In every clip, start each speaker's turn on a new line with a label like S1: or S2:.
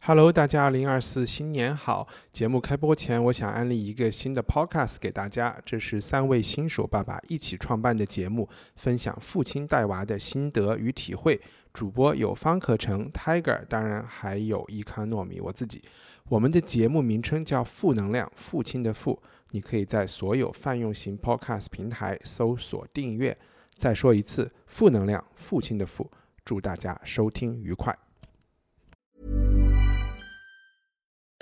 S1: Hello，大家，二零二四新年好！节目开播前，我想安利一个新的 Podcast 给大家，这是三位新手爸爸一起创办的节目，分享父亲带娃的心得与体会。主播有方可成、Tiger，当然还有伊康糯米我自己。我们的节目名称叫“负能量”，父亲的“父”，你可以在所有泛用型 Podcast 平台搜索订阅。再说一次，“负能量”，父亲的“父”。祝大家收听愉快。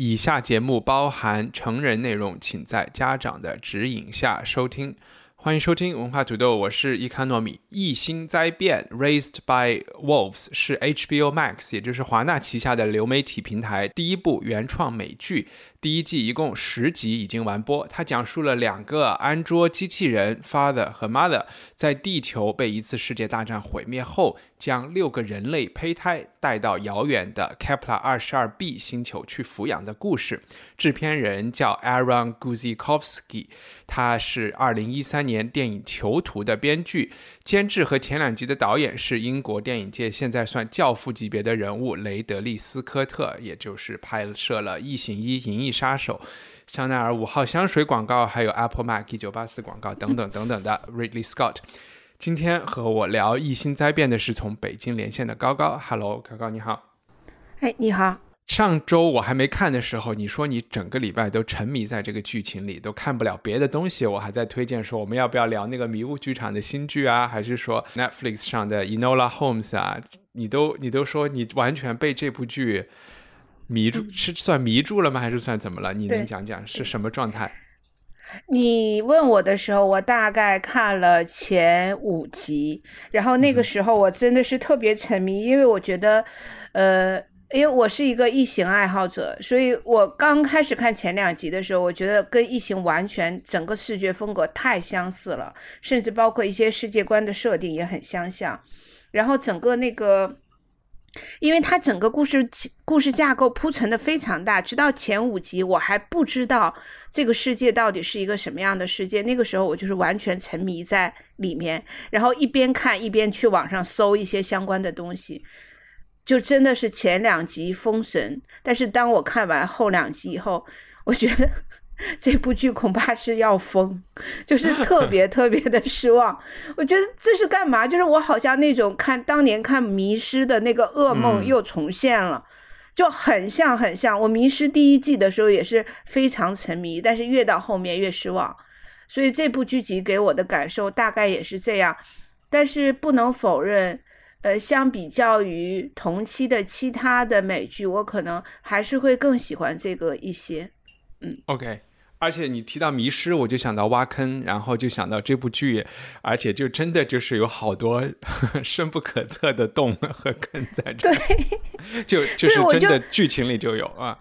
S1: 以下节目包含成人内容，请在家长的指引下收听。欢迎收听文化土豆，我是伊卡糯米。异星灾变，Raised by Wolves 是 HBO Max，也就是华纳旗下的流媒体平台第一部原创美剧。第一季一共十集已经完播，它讲述了两个安卓机器人 Father 和 Mother 在地球被一次世界大战毁灭后，将六个人类胚胎带到遥远的 Kepler 二十二 b 星球去抚养的故事。制片人叫 Aaron Guzikowski，他是二零一三年电影《囚徒》的编剧。监制和前两集的导演是英国电影界现在算教父级别的人物雷德利·斯科特，也就是拍摄了《异形一》《银翼杀手》、香奈儿五号香水广告，还有 Apple Mac 一九八四广告等等 等等的 Ridley Scott。今天和我聊《异星灾变》的是从北京连线的高高，Hello，高高你好。
S2: 哎，你好。
S1: 上周我还没看的时候，你说你整个礼拜都沉迷在这个剧情里，都看不了别的东西。我还在推荐说，我们要不要聊那个迷雾剧场的新剧啊？还是说 Netflix 上的 Enola Holmes 啊？你都你都说你完全被这部剧迷住，是算迷住了吗？还是算怎么了？你能讲讲是什么状态？
S2: 你问我的时候，我大概看了前五集，然后那个时候我真的是特别沉迷，因为我觉得，呃。因为我是一个异形爱好者，所以我刚开始看前两集的时候，我觉得跟异形完全整个视觉风格太相似了，甚至包括一些世界观的设定也很相像。然后整个那个，因为它整个故事故事架构铺陈的非常大，直到前五集我还不知道这个世界到底是一个什么样的世界。那个时候我就是完全沉迷在里面，然后一边看一边去网上搜一些相关的东西。就真的是前两集封神，但是当我看完后两集以后，我觉得 这部剧恐怕是要疯，就是特别 特别的失望。我觉得这是干嘛？就是我好像那种看当年看《迷失》的那个噩梦又重现了，就很像很像。我《迷失》第一季的时候也是非常沉迷，但是越到后面越失望。所以这部剧集给我的感受大概也是这样，但是不能否认。呃，相比较于同期的其他的美剧，我可能还是会更喜欢这个一些。嗯
S1: ，OK。而且你提到迷失，我就想到挖坑，然后就想到这部剧，而且就真的就是有好多 深不可测的洞和坑在这。
S2: 对，
S1: 就就是真的剧情里就有啊。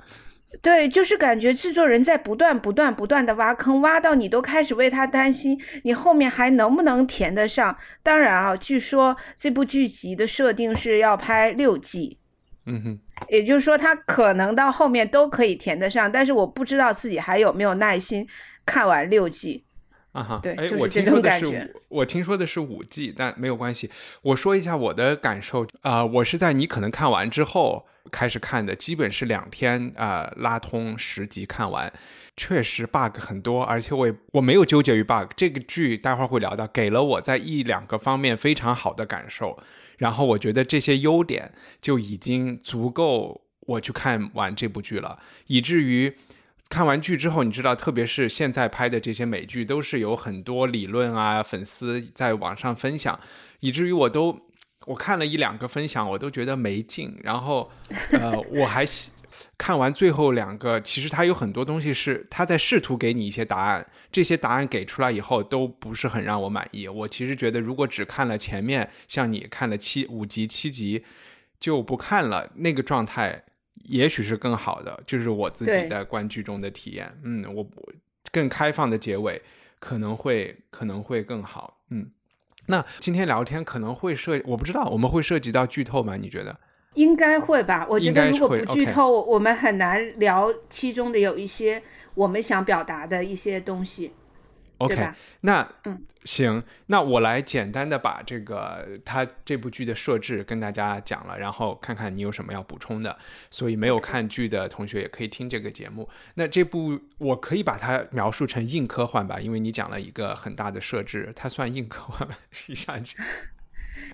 S2: 对，就是感觉制作人在不断、不断、不断的挖坑，挖到你都开始为他担心，你后面还能不能填得上？当然啊，据说这部剧集的设定是要拍六季，
S1: 嗯哼，
S2: 也就是说他可能到后面都可以填得上，但是我不知道自己还有没有耐心看完六季。
S1: 啊哈，
S2: 对，
S1: 哎，
S2: 我听说
S1: 的是我听说的是五季，但没有关系。我说一下我的感受啊，我是在你可能看完之后。开始看的基本是两天啊，拉通十集看完，确实 bug 很多，而且我也我没有纠结于 bug。这个剧待会儿会聊到，给了我在一两个方面非常好的感受，然后我觉得这些优点就已经足够我去看完这部剧了，以至于看完剧之后，你知道，特别是现在拍的这些美剧，都是有很多理论啊，粉丝在网上分享，以至于我都。我看了一两个分享，我都觉得没劲。然后，呃，我还看完最后两个，其实他有很多东西是他在试图给你一些答案，这些答案给出来以后都不是很让我满意。我其实觉得，如果只看了前面，像你看了七五集七集，就不看了，那个状态也许是更好的，就是我自己
S2: 对
S1: 在观剧中的体验。嗯，我我更开放的结尾可能会可能会更好。嗯，那今天聊天可能会涉，我不知道我们会涉及到剧透吗？你觉得？
S2: 应该会吧？我觉得如果不剧透，我们很难聊其中的有一些我们想表达的一些东西。对
S1: OK，
S2: 吧
S1: 那
S2: 嗯
S1: 行，那我来简单的把这个它这部剧的设置跟大家讲了，然后看看你有什么要补充的。所以没有看剧的同学也可以听这个节目。那这部我可以把它描述成硬科幻吧，因为你讲了一个很大的设置，它算硬科幻吗？一下就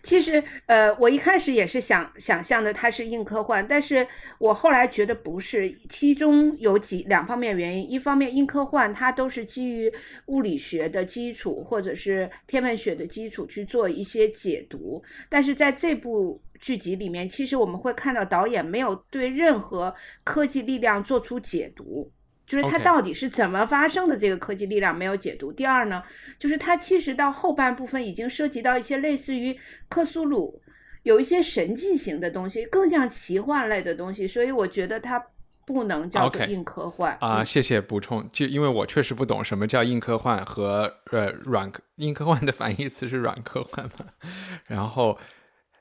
S2: 其实，呃，我一开始也是想想象的它是硬科幻，但是我后来觉得不是，其中有几两方面原因。一方面，硬科幻它都是基于物理学的基础或者是天文学的基础去做一些解读，但是在这部剧集里面，其实我们会看到导演没有对任何科技力量做出解读。就是它到底是怎么发生的？这个科技力量没有解读。第二呢，就是它其实到后半部分已经涉及到一些类似于克苏鲁，有一些神迹型的东西，更像奇幻类的东西，所以我觉得它不能叫做硬科幻
S1: 啊、
S2: 嗯
S1: 谢谢补充。就因为我确实不懂什么叫硬科幻和呃软科硬科幻的反义词是软科幻嘛。然后，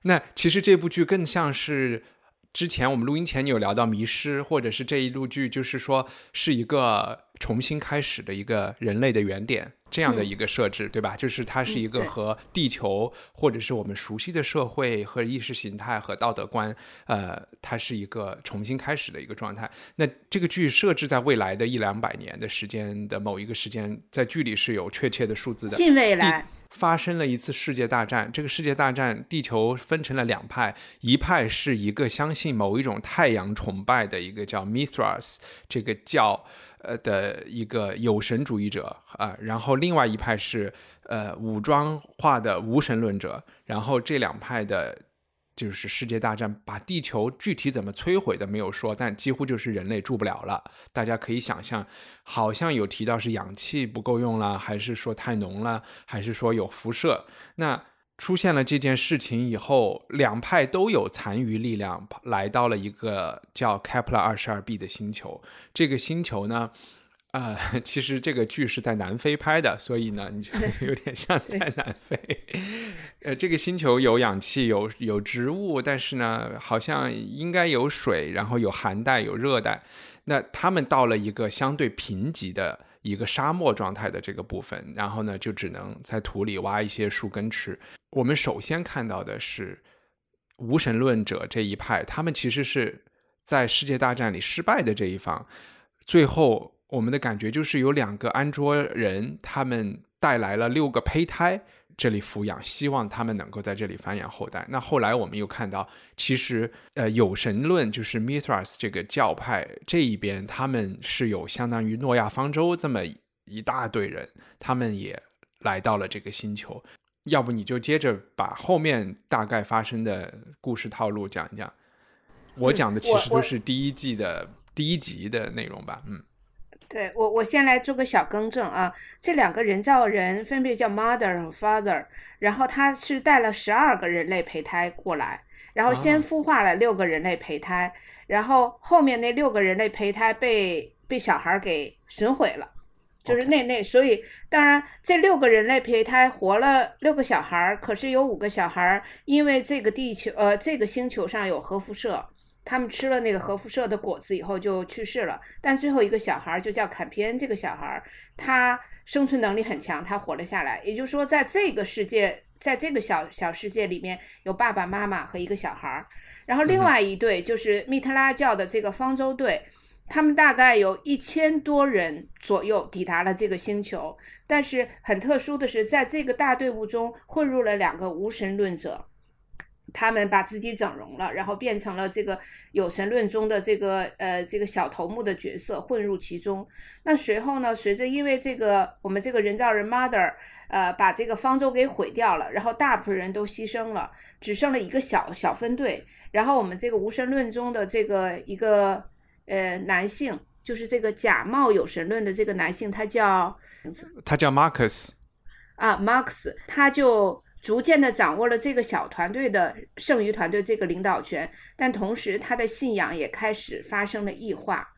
S1: 那其实这部剧更像是之前我们录音前你有聊到《迷失》，或者是这一路剧，就是说是一个重新开始的一个人类的原点。这样的一个设置，对吧？就是它是一个和地球或者是我们熟悉的社会和意识形态和道德观，呃，它是一个重新开始的一个状态。那这个剧设置在未来的一两百年的时间的某一个时间，在剧里是有确切的数字的。
S2: 近未来，
S1: 发生了一次世界大战，这个世界大战，地球分成了两派，一派是一个相信某一种太阳崇拜的一个叫 Mithras 这个教，呃的一个有神主义者啊、然后另外一派是呃武装化的无神论者，然后这两派的。就是世界大战把地球具体怎么摧毁的没有说，但几乎就是人类住不了了。大家可以想象，好像有提到是氧气不够用了，还是说太浓了，还是说有辐射？那出现了这件事情以后，两派都有残余力量来到了一个叫 Kepler 二十二 b 的星球。这个星球呢，呃，其实这个剧是在南非拍的，所以呢，你就 有点像在南非。呃，这个星球有氧气，有有植物，但是呢，好像应该有水，然后有寒带，有热带。那他们到了一个相对贫瘠的一个沙漠状态的这个部分，然后呢，就只能在土里挖一些树根吃。我们首先看到的是无神论者这一派，他们其实是在世界大战里失败的这一方。最后，我们的感觉就是有两个安卓人，他们带来了六个胚胎。这里抚养，希望他们能够在这里繁衍后代。那后来我们又看到，其实呃有神论就是 Mithras 这个教派这一边，他们是有相当于诺亚方舟这么一大堆人，他们也来到了这个星球。要不你就接着把后面大概发生的故事套路讲一讲。我讲的其实都是第一季的第一集的内容吧，嗯。
S2: 对我，我先来做个小更正啊。这两个人造人分别叫 mother 和 father，然后他是带了十二个人类胚胎过来，然后先
S1: 啊
S2: 孵化了六个人类胚胎，然后后面那六个人类胚胎被被小孩给损毁了。就是那那，所以当然这六个人类胚胎活了六个小孩儿，可是有五个小孩儿因为这个地球呃这个星球上有核辐射，他们吃了那个核辐射的果子以后就去世了。但最后一个小孩儿就叫坎皮恩，这个小孩儿他生存能力很强，他活了下来。也就是说，在这个世界，在这个小小世界里面有爸爸妈妈和一个小孩儿，然后另外一队就是密特拉教的这个方舟队。他们大概有一千多人左右抵达了这个星球，但是很特殊的是，在这个大队伍中混入了两个无神论者，他们把自己整容了，然后变成了这个有神论中的这个呃这个小头目的角色，混入其中。那随后呢，随着因为这个我们这个人造人 Mother 呃把这个方舟给毁掉了，然后大部分人都牺牲了，只剩了一个小小分队。然后我们这个无神论中的这个一个呃男性，就是这个假冒有神论的这个男性，他叫
S1: 他叫 Marcus，
S2: 啊，Marx，他就逐渐的掌握了这个小团队的剩余团队这个领导权，但同时他的信仰也开始发生了异化。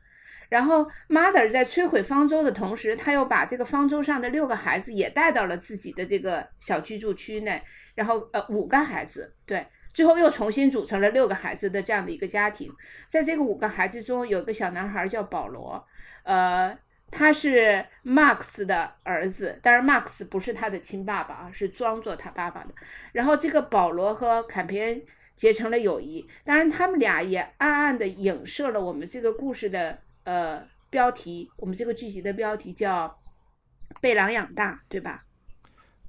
S2: 然后，Mother 在摧毁方舟的同时，他又把这个方舟上的六个孩子也带到了自己的这个小居住区内。然后，呃，五个孩子，对，最后又重新组成了六个孩子的这样的一个家庭。在这个五个孩子中，有个小男孩叫保罗，呃。他是 Max 的儿子，当然 Max 不是他的亲爸爸啊，是装作他爸爸的。然后这个保罗和坎皮恩结成了友谊，当然他们俩也暗暗的影射了我们这个故事的呃标题，我们这个剧集的标题叫“被狼养大”，对吧？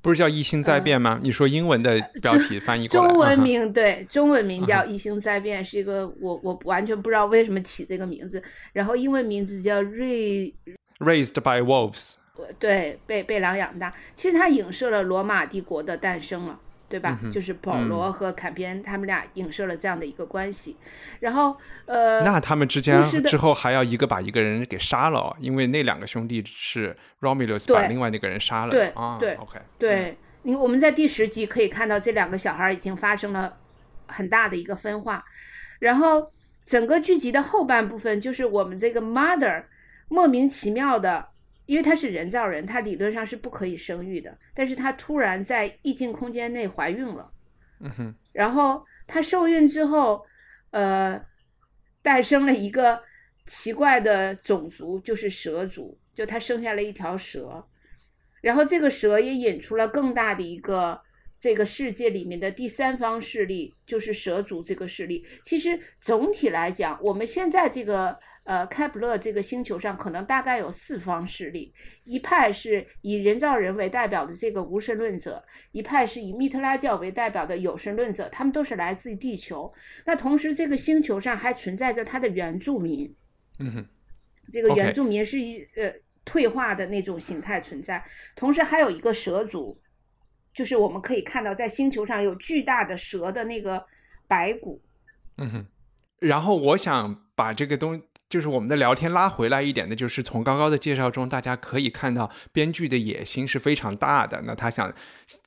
S1: 不是叫“异星灾变”吗？你说英文的标题翻译
S2: 过来，中文名对，中文名叫“异星灾变”，是一个我我完全不知道为什么起这个名字，然后英文名字叫瑞。
S1: Raised by wolves，
S2: 对，被被狼养大。其实它影射了罗马帝国的诞生了，对吧？就是保罗和坎皮恩他们俩影射了这样的一个关系。然后，呃，
S1: 那他们之间之后还要一个把一个人给杀了，因为那两个兄弟是 Romulus 把另外那个人杀了。
S2: 对，
S1: 啊，
S2: 对
S1: ，OK，
S2: 对。你我们在第十集可以看到这两个小孩已经发生了很大的一个分化。然后整个剧集的后半部分就是我们这个 Mother。莫名其妙的，因为他是人造人，他理论上是不可以生育的，但是他突然在异境空间内怀孕了，
S1: 嗯哼，
S2: 然后他受孕之后，呃，诞生了一个奇怪的种族，就是蛇族，就他生下了一条蛇，然后这个蛇也引出了更大的一个这个世界里面的第三方势力，就是蛇族这个势力。其实总体来讲，我们现在这个。呃，开普勒这个星球上可能大概有四方势力，一派是以人造人为代表的这个无神论者，一派是以密特拉教为代表的有神论者，他们都是来自于地球。那同时，这个星球上还存在着他的原住民，
S1: 嗯哼，
S2: 这个原住民是一呃退化的那种形态存在。同时还有一个蛇族，就是我们可以看到在星球上有巨大的蛇的那个白骨，
S1: 嗯哼。然后我想把这个东。就是我们的聊天拉回来一点的，就是从刚刚的介绍中，大家可以看到编剧的野心是非常大的。那他想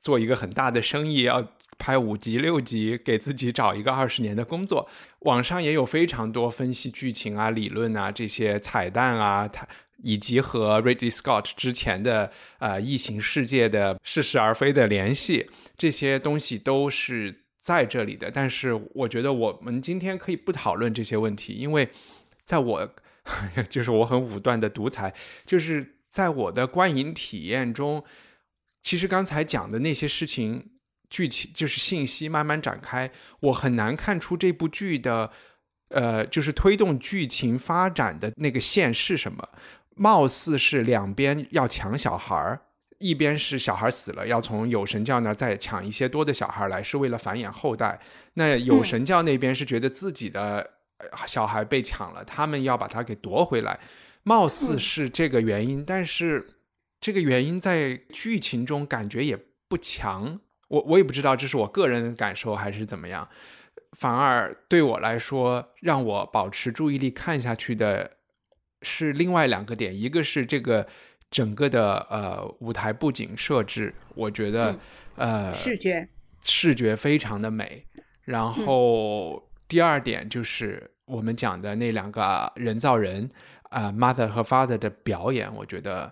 S1: 做一个很大的生意，要拍五集六集，给自己找一个二十年的工作。网上也有非常多分析剧情啊、理论啊这些彩蛋啊，他以及和 Ridley Scott 之前的呃异形世界的似是而非的联系，这些东西都是在这里的。但是我觉得我们今天可以不讨论这些问题，因为。在我 就是我很武断的独裁，就是在我的观影体验中，其实刚才讲的那些事情，剧情就是信息慢慢展开，我很难看出这部剧的，呃，就是推动剧情发展的那个线是什么。貌似是两边要抢小孩儿，一边是小孩死了，要从有神教那儿再抢一些多的小孩来，是为了繁衍后代。那有神教那边是觉得自己的。小孩被抢了，他们要把他给夺回来，貌似是这个原因，但是这个原因在剧情中感觉也不强。我我也不知道这是我个人的感受还是怎么样，反而对我来说，让我保持注意力看下去的是另外两个点，一个是这个整个的呃舞台布景设置，我觉得呃
S2: 视觉
S1: 视觉非常的美，然后。第二点就是我们讲的那两个人造人，啊，mother 和 father 的表演，我觉得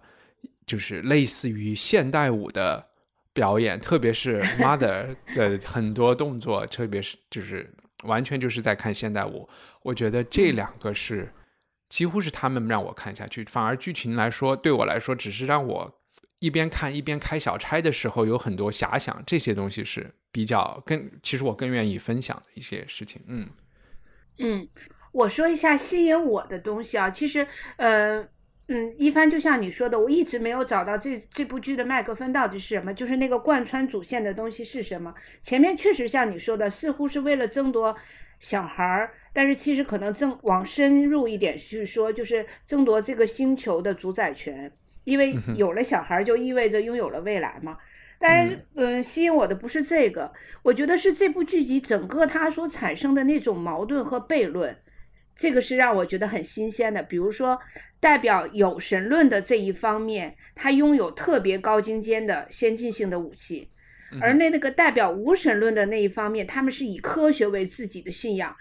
S1: 就是类似于现代舞的表演，特别是 mother 的很多动作，特别是就是完全就是在看现代舞。我觉得这两个是几乎是他们让我看下去，反而剧情来说，对我来说只是让我一边看一边开小差的时候有很多遐想，这些东西是。比较更，其实我更愿意分享的一些事情，嗯
S2: 嗯，我说一下吸引我的东西啊，其实呃嗯，一帆就像你说的，我一直没有找到这这部剧的麦克风到底是什么，就是那个贯穿主线的东西是什么。前面确实像你说的，似乎是为了争夺小孩儿，但是其实可能正往深入一点去说，就是争夺这个星球的主宰权，因为有了小孩就意味着拥有了未来嘛。但是，嗯，吸引我的不是这个，我觉得是这部剧集整个它所产生的那种矛盾和悖论，这个是让我觉得很新鲜的。比如说，代表有神论的这一方面，它拥有特别高精尖的先进性的武器，而那那个代表无神论的那一方面，他们是以科学为自己的信仰，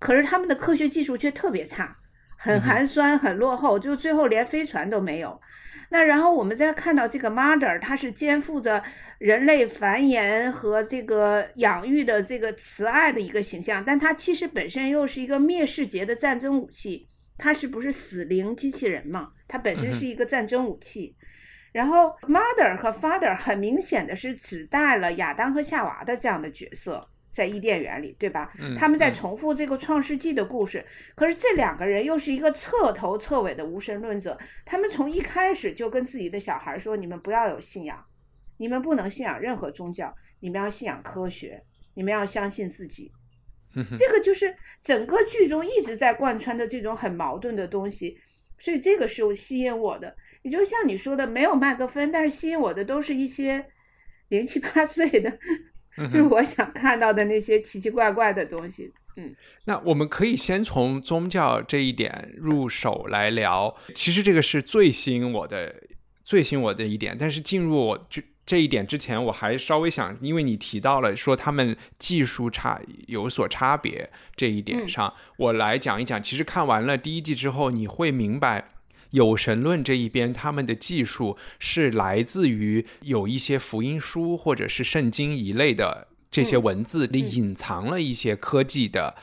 S2: 可是他们的科学技术却特别差，很寒酸，很落后，就最后连飞船都没有。那然后我们再看到这个 mother，它是肩负着人类繁衍和这个养育的这个慈爱的一个形象，但它其实本身又是一个灭世节的战争武器。它是不是死灵机器人嘛？它本身是一个战争武器。然后 mother 和 father 很明显的是指代了亚当和夏娃的这样的角色，在伊甸园里，对吧？他们在重复这个创世纪的故事。可是这两个人又是一个彻头彻尾的无神论者，他们从一开始就跟自己的小孩说：“你们不要有信仰，你们不能信仰任何宗教，你们要信仰科学，你们要相信自己。”这个就是整个剧中一直在贯穿的这种很矛盾的东西，所以这个是吸引我的。也就像你说的，没有麦克风，但是吸引我的都是一些零七八 岁的，就是我想看到的那些奇奇怪怪的东西。嗯，
S1: 那我们可以先从宗教这一点入手来聊。其实这个是最吸引我的、最吸引我的一点。但是进入我就这一点之前，我还稍微想，因为你提到了说他们技术差有所差别这一点上，我来讲一讲。其实看完了第一季之后，你会明白。有神论这一边，他们的技术是来自于有一些福音书或者是圣经一类的这些文字里隐藏了一些科技的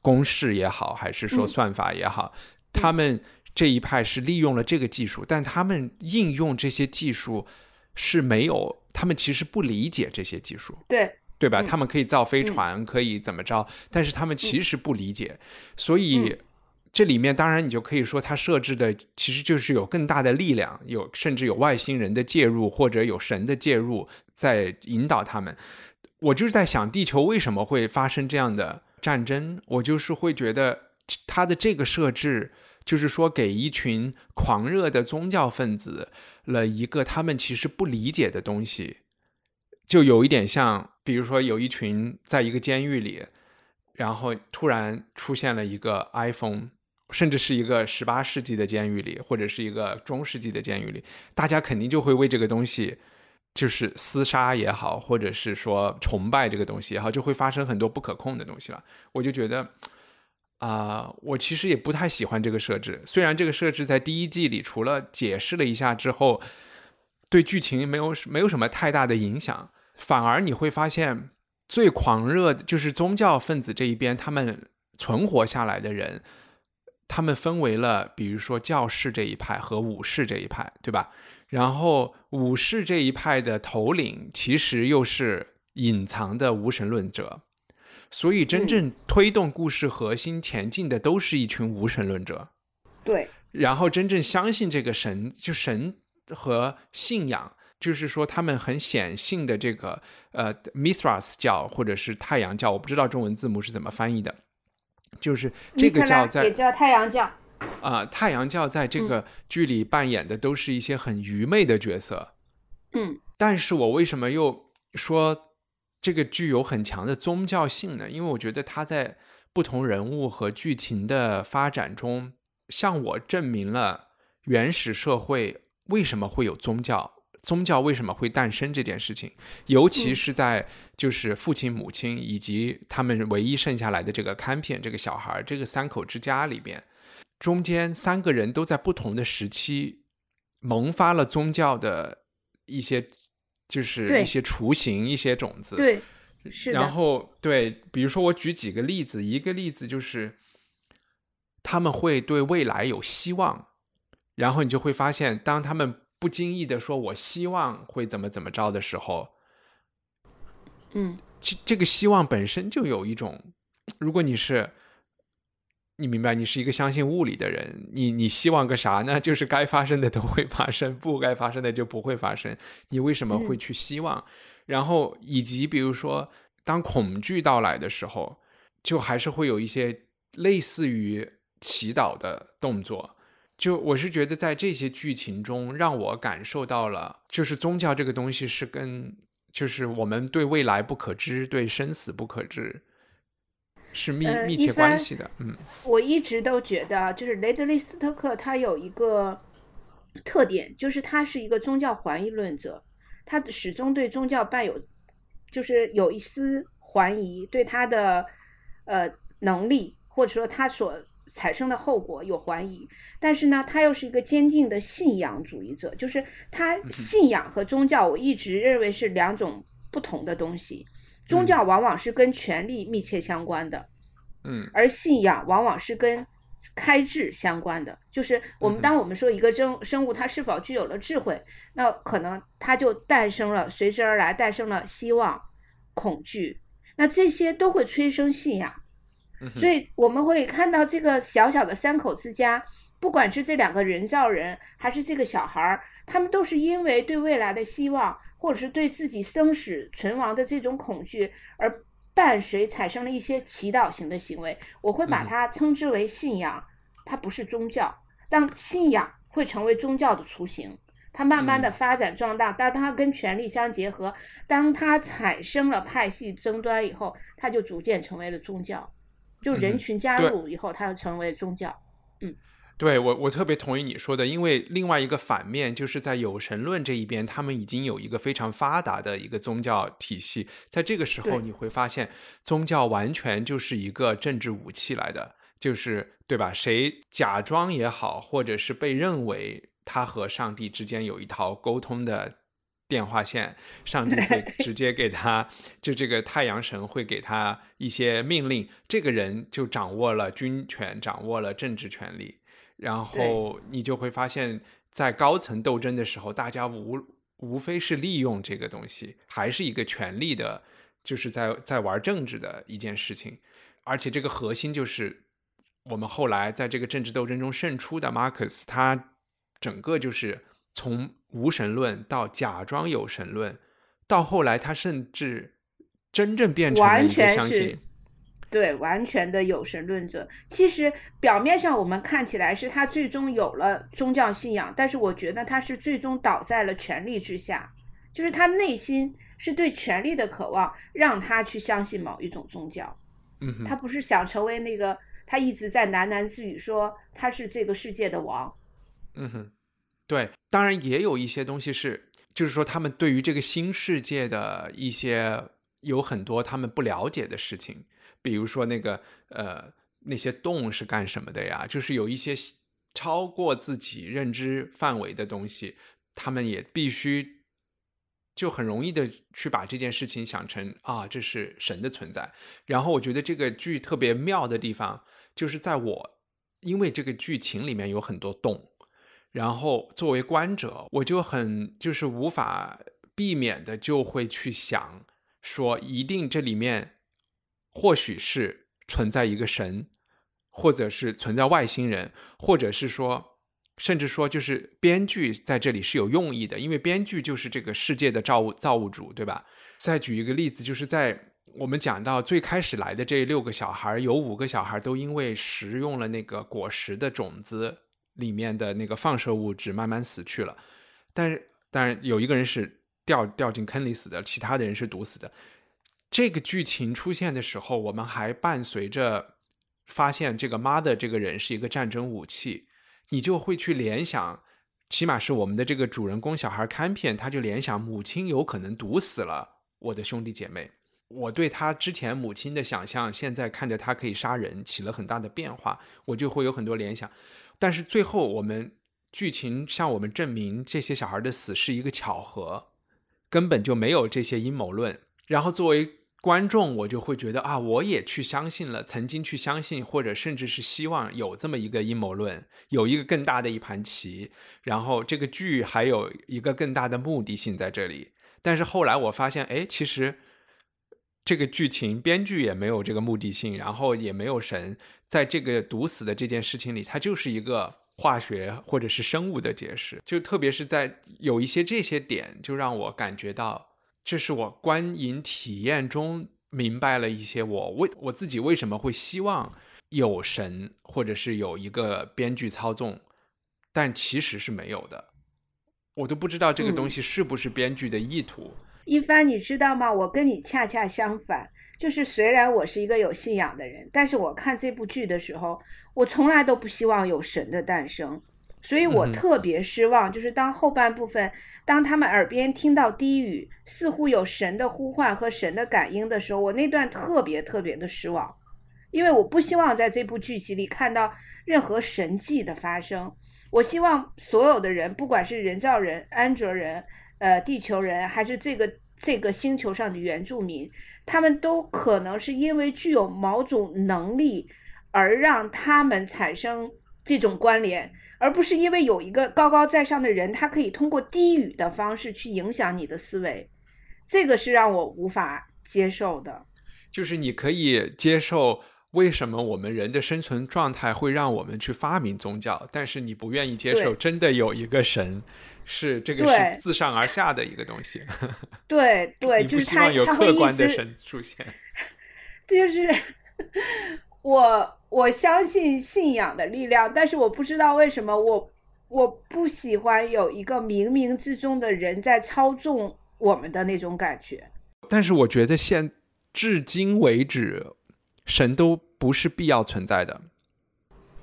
S1: 公式也好，还是说算法也好，他们这一派是利用了这个技术，但他们应用这些技术是没有，他们其实不理解这些技术，
S2: 对
S1: 对吧？他们可以造飞船，可以怎么着，但是他们其实不理解，所以。这里面当然你就可以说，它设置的其实就是有更大的力量，有甚至有外星人的介入，或者有神的介入在引导他们。我就是在想，地球为什么会发生这样的战争？我就是会觉得，它的这个设置就是说，给一群狂热的宗教分子了一个他们其实不理解的东西，就有一点像，比如说有一群在一个监狱里，然后突然出现了一个 iPhone。甚至是一个十八世纪的监狱里，或者是一个中世纪的监狱里，大家肯定就会为这个东西，就是厮杀也好，或者是说崇拜这个东西也好，就会发生很多不可控的东西了。我就觉得，啊，我其实也不太喜欢这个设置。虽然这个设置在第一季里，除了解释了一下之后，对剧情没有没有什么太大的影响，反而你会发现，最狂热的就是宗教分子这一边，他们存活下来的人。他们分为了，比如说教士这一派和武士这一派，对吧？然后武士这一派的头领其实又是隐藏的无神论者，所以真正推动故事核心前进的都是一群无神论者。
S2: 对。
S1: 然后真正相信这个神，就神和信仰，就是说他们很显性的这个呃 Mithras 教或者是太阳教，我不知道中文字母是怎么翻译的。就是这个教在
S2: 也叫太阳教
S1: 啊，太阳教在这个剧里扮演的都是一些很愚昧的角色。
S2: 嗯，
S1: 但是我为什么又说这个剧有很强的宗教性呢？因为我觉得他在不同人物和剧情的发展中，向我证明了原始社会为什么会有宗教。宗教为什么会诞生这件事情，尤其是在就是父亲、母亲以及他们唯一剩下来的这个看片这个小孩这个三口之家里边，中间三个人都在不同的时期萌发了宗教的一些，就是一些雏形、一些种子。
S2: 对，是
S1: 然后对，比如说我举几个例子，一个例子就是他们会对未来有希望，然后你就会发现，当他们。不经意的说，我希望会怎么怎么着的时候，
S2: 嗯，
S1: 这这个希望本身就有一种，如果你是，你明白，你是一个相信物理的人，你你希望个啥呢？就是该发生的都会发生，不该发生的就不会发生。你为什么会去希望？然后以及比如说，当恐惧到来的时候，就还是会有一些类似于祈祷的动作。就我是觉得，在这些剧情中，让我感受到了，就是宗教这个东西是跟，就是我们对未来不可知、对生死不可知，是密密切关系的。嗯，
S2: 我一直都觉得，就是雷德利·斯特克他有一个特点，就是他是一个宗教怀疑论者，他始终对宗教伴有就是有一丝怀疑，对他的呃能力或者说他所产生的后果有怀疑。但是呢，他又是一个坚定的信仰主义者，就是他信仰和宗教，我一直认为是两种不同的东西。宗教往往是跟权力密切相关的，
S1: 嗯，
S2: 而信仰往往是跟开智相关的。就是我们当我们说一个生生物它是否具有了智慧，那可能它就诞生了，随之而来诞生了希望、恐惧，那这些都会催生信仰。所以我们会看到这个小小的三口之家，不管是这两个人造人，还是这个小孩儿，他们都是因为对未来的希望。或者是对自己生死存亡的这种恐惧，而伴随产生了一些祈祷型的行为，我会把它称之为信仰，它不是宗教。当信仰会成为宗教的雏形，它慢慢的发展壮大，当它跟权力相结合，当它产生了派系争端以后，它就逐渐成为了宗教。就人群加入以后，它就成为宗教。嗯。
S1: 对我，我特别同意你说的，因为另外一个反面就是在有神论这一边，他们已经有一个非常发达的一个宗教体系，在这个时候你会发现，宗教完全就是一个政治武器来的，就是对吧？谁假装也好，或者是被认为他和上帝之间有一条沟通的电话线，上帝会 直接给他，就这个太阳神会给他一些命令，这个人就掌握了军权，掌握了政治权力。然后你就会发现，在高层斗争的时候，大家无无非是利用这个东西，还是一个权力的，就是在在玩政治的一件事情。而且这个核心就是我们后来在这个政治斗争中胜出的马克思，他整个就是从无神论到假装有神论，到后来他甚至真正变成了一个相信。
S2: 对，完全的有神论者。其实表面上我们看起来是他最终有了宗教信仰，但是我觉得他是最终倒在了权力之下，就是他内心是对权力的渴望，让他去相信某一种宗教。
S1: 嗯，
S2: 他不是想成为那个，他一直在喃喃自语说他是这个世界的王。
S1: 嗯哼，对，当然也有一些东西是，就是说他们对于这个新世界的一些有很多他们不了解的事情。比如说那个呃那些洞是干什么的呀？就是有一些超过自己认知范围的东西，他们也必须就很容易的去把这件事情想成啊这是神的存在。然后我觉得这个剧特别妙的地方，就是在我因为这个剧情里面有很多洞，然后作为观者我就很就是无法避免的就会去想说一定这里面。或许是存在一个神，或者是存在外星人，或者是说，甚至说，就是编剧在这里是有用意的，因为编剧就是这个世界的造物造物主，对吧？再举一个例子，就是在我们讲到最开始来的这六个小孩，有五个小孩都因为食用了那个果实的种子里面的那个放射物质，慢慢死去了。但是，当然有一个人是掉掉进坑里死的，其他的人是毒死的。这个剧情出现的时候，我们还伴随着发现这个妈的这个人是一个战争武器，你就会去联想，起码是我们的这个主人公小孩看片，他就联想母亲有可能毒死了我的兄弟姐妹。我对他之前母亲的想象，现在看着他可以杀人，起了很大的变化，我就会有很多联想。但是最后我们剧情向我们证明，这些小孩的死是一个巧合，根本就没有这些阴谋论。然后作为观众，我就会觉得啊，我也去相信了，曾经去相信，或者甚至是希望有这么一个阴谋论，有一个更大的一盘棋，然后这个剧还有一个更大的目的性在这里。但是后来我发现，哎，其实这个剧情编剧也没有这个目的性，然后也没有神，在这个毒死的这件事情里，它就是一个化学或者是生物的解释。就特别是在有一些这些点，就让我感觉到。这是我观影体验中明白了一些，我为我自己为什么会希望有神，或者是有一个编剧操纵，但其实是没有的。我都不知道这个东西是不是编剧的意图。
S2: 一帆，你知道吗？我跟你恰恰相反，就是虽然我是一个有信仰的人，但是我看这部剧的时候，我从来都不希望有神的诞生。所以我特别失望。就是当后半部分，当他们耳边听到低语，似乎有神的呼唤和神的感应的时候，我那段特别特别的失望，因为我不希望在这部剧集里看到任何神迹的发生。我希望所有的人，不管是人造人、安卓人、呃地球人，还是这个这个星球上的原住民，他们都可能是因为具有某种能力，而让他们产生这种关联，而不是因为有一个高高在上的人，他可以通过低语的方式去影响你的思维，这个是让我无法接受的。
S1: 就是你可以接受。为什么我们人的生存状态会让我们去发明宗教？但是你不愿意接受真的有一个神，是这个是自上而下的一个东西。
S2: 对 对，
S1: 不希望有客观的神出现。
S2: 就是我我相信信仰的力量，但是我不知道为什么我我不喜欢有一个冥冥之中的人在操纵我们的那种感觉。
S1: 但是我觉得现至今为止。神都不是必要存在的，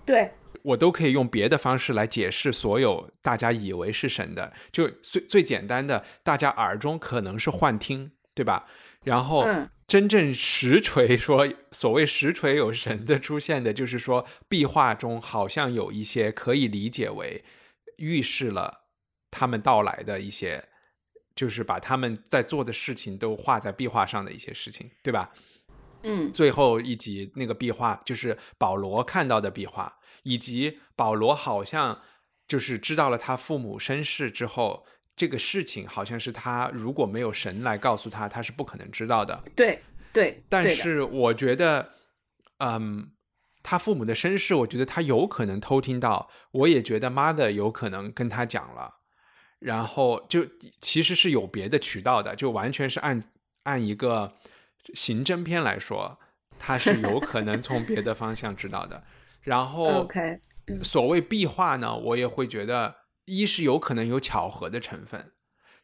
S2: 对
S1: 我都可以用别的方式来解释所有大家以为是神的，就最最简单的，大家耳中可能是幻听，对吧？然后真正实锤说所谓实锤有神的出现的，就是说壁画中好像有一些可以理解为预示了他们到来的一些，就是把他们在做的事情都画在壁画上的一些事情，对吧？
S2: 嗯，
S1: 最后一集那个壁画就是保罗看到的壁画，以及保罗好像就是知道了他父母身世之后，这个事情好像是他如果没有神来告诉他，他是不可能知道的。
S2: 对对，
S1: 但是我觉得，嗯，他父母的身世，我觉得他有可能偷听到，我也觉得 mother 有可能跟他讲了，然后就其实是有别的渠道的，就完全是按按一个。刑侦片来说，他是有可能从别的方向知道的。然后，所谓壁画呢，我也会觉得，一是有可能有巧合的成分，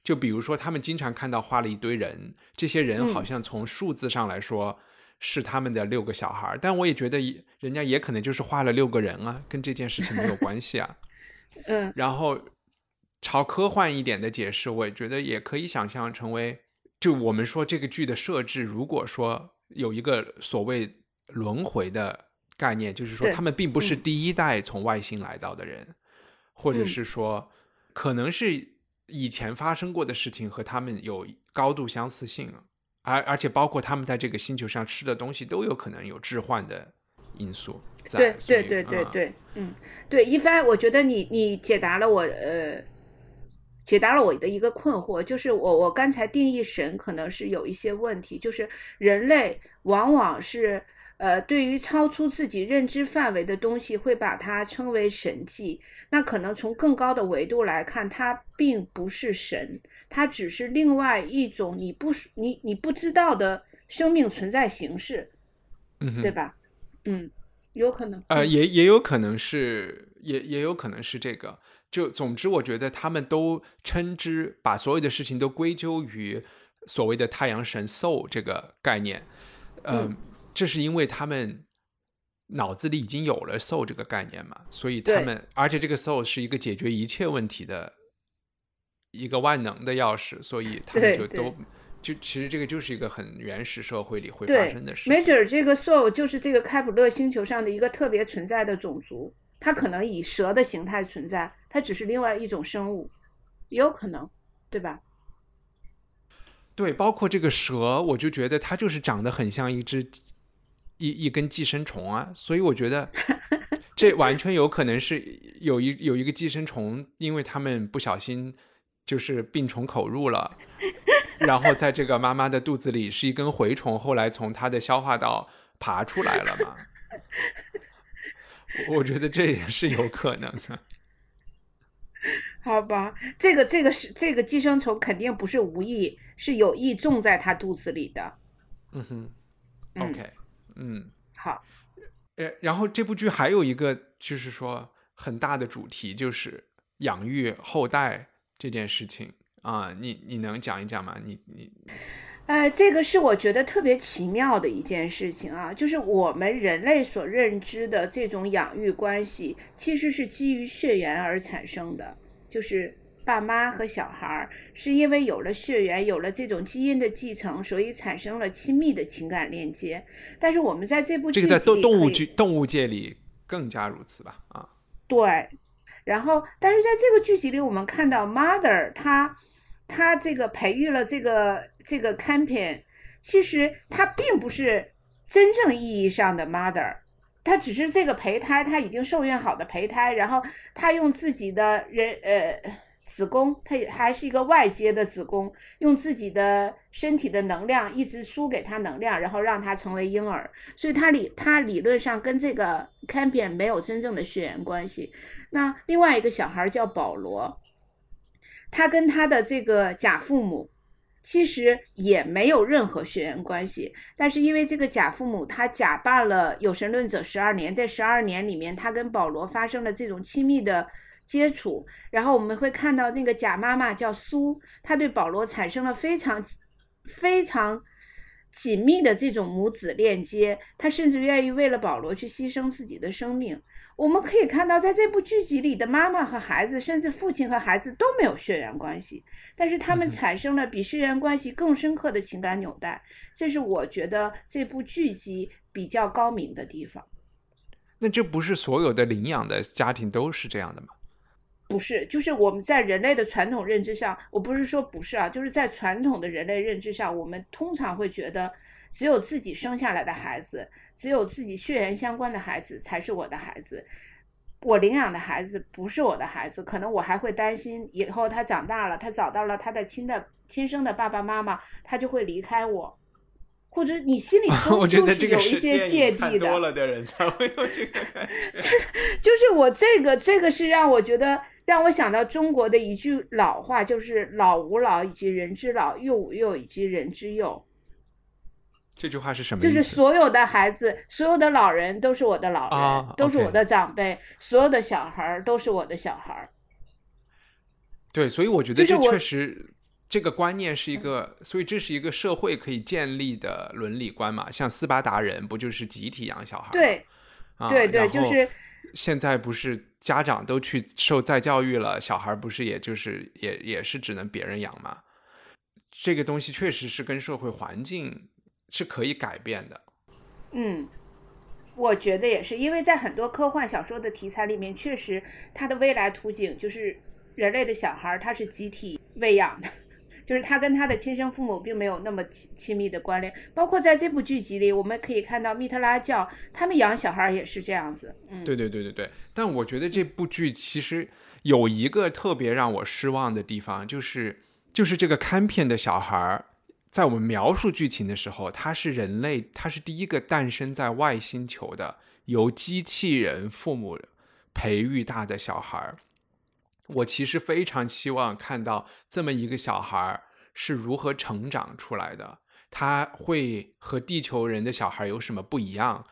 S1: 就比如说他们经常看到画了一堆人，这些人好像从数字上来说是他们的六个小孩，但我也觉得人家也可能就是画了六个人啊，跟这件事情没有关系啊。
S2: 嗯。
S1: 然后，朝科幻一点的解释，我也觉得也可以想象成为。就我们说这个剧的设置，如果说有一个所谓轮回的概念，就是说他们并不是第一代从外星来到的人，或者是说可能是以前发生过的事情和他们有高度相似性，而而且包括他们在这个星球上吃的东西都有可能有置换的因素。
S2: 对对对对对，嗯，对一帆，我觉得你你解答了我呃。解答了我的一个困惑，就是我我刚才定义神可能是有一些问题，就是人类往往是呃对于超出自己认知范围的东西会把它称为神迹，那可能从更高的维度来看，它并不是神，它只是另外一种你不你你不知道的生命存在形式，
S1: 嗯，
S2: 对吧？嗯，有可能，
S1: 呃，也也有可能是，也也有可能是这个。就总之，我觉得他们都称之把所有的事情都归咎于所谓的太阳神 soul 这个概念，嗯，这是因为他们脑子里已经有了 soul 这个概念嘛，所以他们，而且这个 soul 是一个解决一切问题的一个万能的钥匙，所以他们就都就其实这个就是一个很原始社会里会发生的事情。
S2: 没准这个 soul 就是这个开普勒星球上的一个特别存在的种族。它可能以蛇的形态存在，它只是另外一种生物，也有可能，对吧？
S1: 对，包括这个蛇，我就觉得它就是长得很像一只一一根寄生虫啊，所以我觉得这 完全有可能是有一有一个寄生虫，因为他们不小心就是病从口入了，然后在这个妈妈的肚子里是一根蛔虫，后来从她的消化道爬出来了嘛。我觉得这也是有可能的，
S2: 好吧？这个这个是这个寄生虫肯定不是无意，是有意种在他肚子里的。
S1: 嗯哼，OK，嗯，
S2: 好。
S1: 呃，然后这部剧还有一个就是说很大的主题就是养育后代这件事情啊，你你能讲一讲吗？你你
S2: 哎，这个是我觉得特别奇妙的一件事情啊，就是我们人类所认知的这种养育关系，其实是基于血缘而产生的，就是爸妈和小孩儿是因为有了血缘，有了这种基因的继承，所以产生了亲密的情感链接。但是我们在这部
S1: 这个在动动物剧动物界里更加如此吧？啊，
S2: 对。然后，但是在这个剧集里，我们看到 mother 他。他这个培育了这个这个 Campion，其实他并不是真正意义上的 mother，他只是这个胚胎，他已经受孕好的胚胎，然后他用自己的人呃子宫，他也还是一个外接的子宫，用自己的身体的能量一直输给他能量，然后让他成为婴儿，所以他理他理论上跟这个 Campion 没有真正的血缘关系。那另外一个小孩叫保罗。他跟他的这个假父母其实也没有任何血缘关系，但是因为这个假父母他假扮了有神论者十二年，在十二年里面，他跟保罗发生了这种亲密的接触，然后我们会看到那个假妈妈叫苏，她对保罗产生了非常非常紧密的这种母子链接，她甚至愿意为了保罗去牺牲自己的生命。我们可以看到，在这部剧集里的妈妈和孩子，甚至父亲和孩子都没有血缘关系，但是他们产生了比血缘关系更深刻的情感纽带。这是我觉得这部剧集比较高明的地方。
S1: 那这不是所有的领养的家庭都是这样的吗？
S2: 不是，就是我们在人类的传统认知上，我不是说不是啊，就是在传统的人类认知上，我们通常会觉得只有自己生下来的孩子。只有自己血缘相关的孩子才是我的孩子，我领养的孩子不是我的孩子，可能我还会担心以后他长大了，他找到了他的亲的亲生的爸爸妈妈，他就会离开我，或者你心里
S1: 我觉得这个
S2: 有一些芥蒂
S1: 的。多了的人才会有这个感觉。
S2: 就是我这个这个是让我觉得让我想到中国的一句老话，就是老吾老以及人之老，幼吾幼以及人之幼。
S1: 这句话是什么意
S2: 思？就是所有的孩子，所有的老人都是我的老人，都是我的长辈，所有的小孩儿都是我的小孩儿。
S1: 对，所以我觉得这确实这个观念是一个，所以这是一个社会可以建立的伦理观嘛。像斯巴达人不就是集体养小孩？
S2: 对，对对，就是
S1: 现在不是家长都去受再教育了，小孩不是也就是也也是只能别人养吗？这个东西确实是跟社会环境。是可以改变的，
S2: 嗯，我觉得也是，因为在很多科幻小说的题材里面，确实它的未来图景就是人类的小孩他是集体喂养的，就是他跟他的亲生父母并没有那么亲亲密的关联。包括在这部剧集里，我们可以看到密特拉教他们养小孩也是这样子。嗯，
S1: 对对对对对。但我觉得这部剧其实有一个特别让我失望的地方，就是就是这个看片的小孩。在我们描述剧情的时候，他是人类，他是第一个诞生在外星球的由机器人父母培育大的小孩。我其实非常期望看到这么一个小孩是如何成长出来的，他会和地球人的小孩有什么不一样？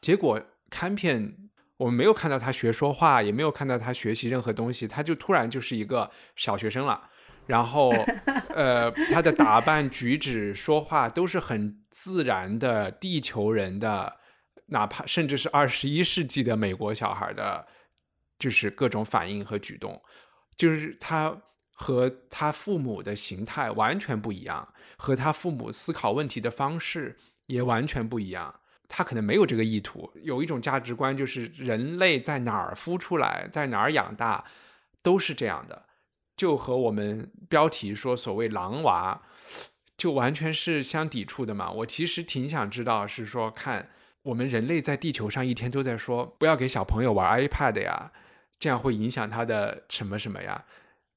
S1: 结果看片我们没有看到他学说话，也没有看到他学习任何东西，他就突然就是一个小学生了。然后，呃，他的打扮、举止、说话都是很自然的，地球人的，哪怕甚至是二十一世纪的美国小孩的，就是各种反应和举动，就是他和他父母的形态完全不一样，和他父母思考问题的方式也完全不一样。他可能没有这个意图，有一种价值观，就是人类在哪儿孵出来，在哪儿养大，都是这样的。就和我们标题说所谓“狼娃”，就完全是相抵触的嘛。我其实挺想知道，是说看我们人类在地球上一天都在说不要给小朋友玩 iPad 呀，这样会影响他的什么什么呀？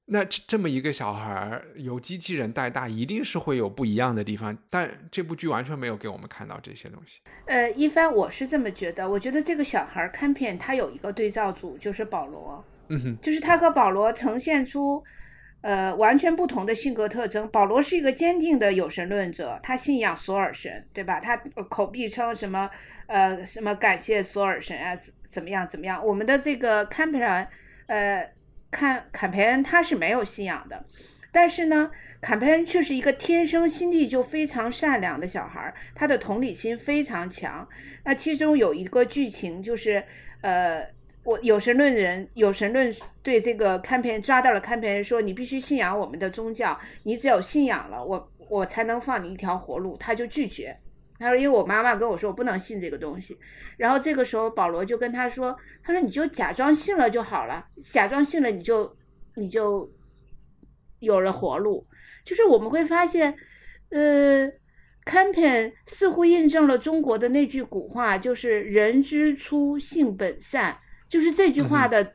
S1: 那这这么一个小孩儿由机器人带大，一定是会有不一样的地方。但这部剧完全没有给我们看到这些东西。
S2: 呃，一帆，我是这么觉得。我觉得这个小孩看片，他有一个对照组，就是保罗。
S1: 嗯哼，
S2: 就是他和保罗呈现出。呃，完全不同的性格特征。保罗是一个坚定的有神论者，他信仰索尔神，对吧？他口必称什么呃什么感谢索尔神啊，怎么样怎么样？我们的这个坎培恩，呃，坎坎培恩他是没有信仰的。但是呢，坎培恩却是一个天生心地就非常善良的小孩，他的同理心非常强。那其中有一个剧情就是，呃，我有神论人有神论对这个坎培恩抓到了坎培人说：“你必须信仰我们的宗教，你只有信仰了我，我才能放你一条活路。”他就拒绝。他说：“因为我妈妈跟我说，我不能信这个东西。”然后这个时候，保罗就跟他说：“他说你就假装信了就好了，假装信了你就你就。”有了活路，就是我们会发现，呃，Campion 似乎印证了中国的那句古话，就是“人之初，性本善”，就是这句话的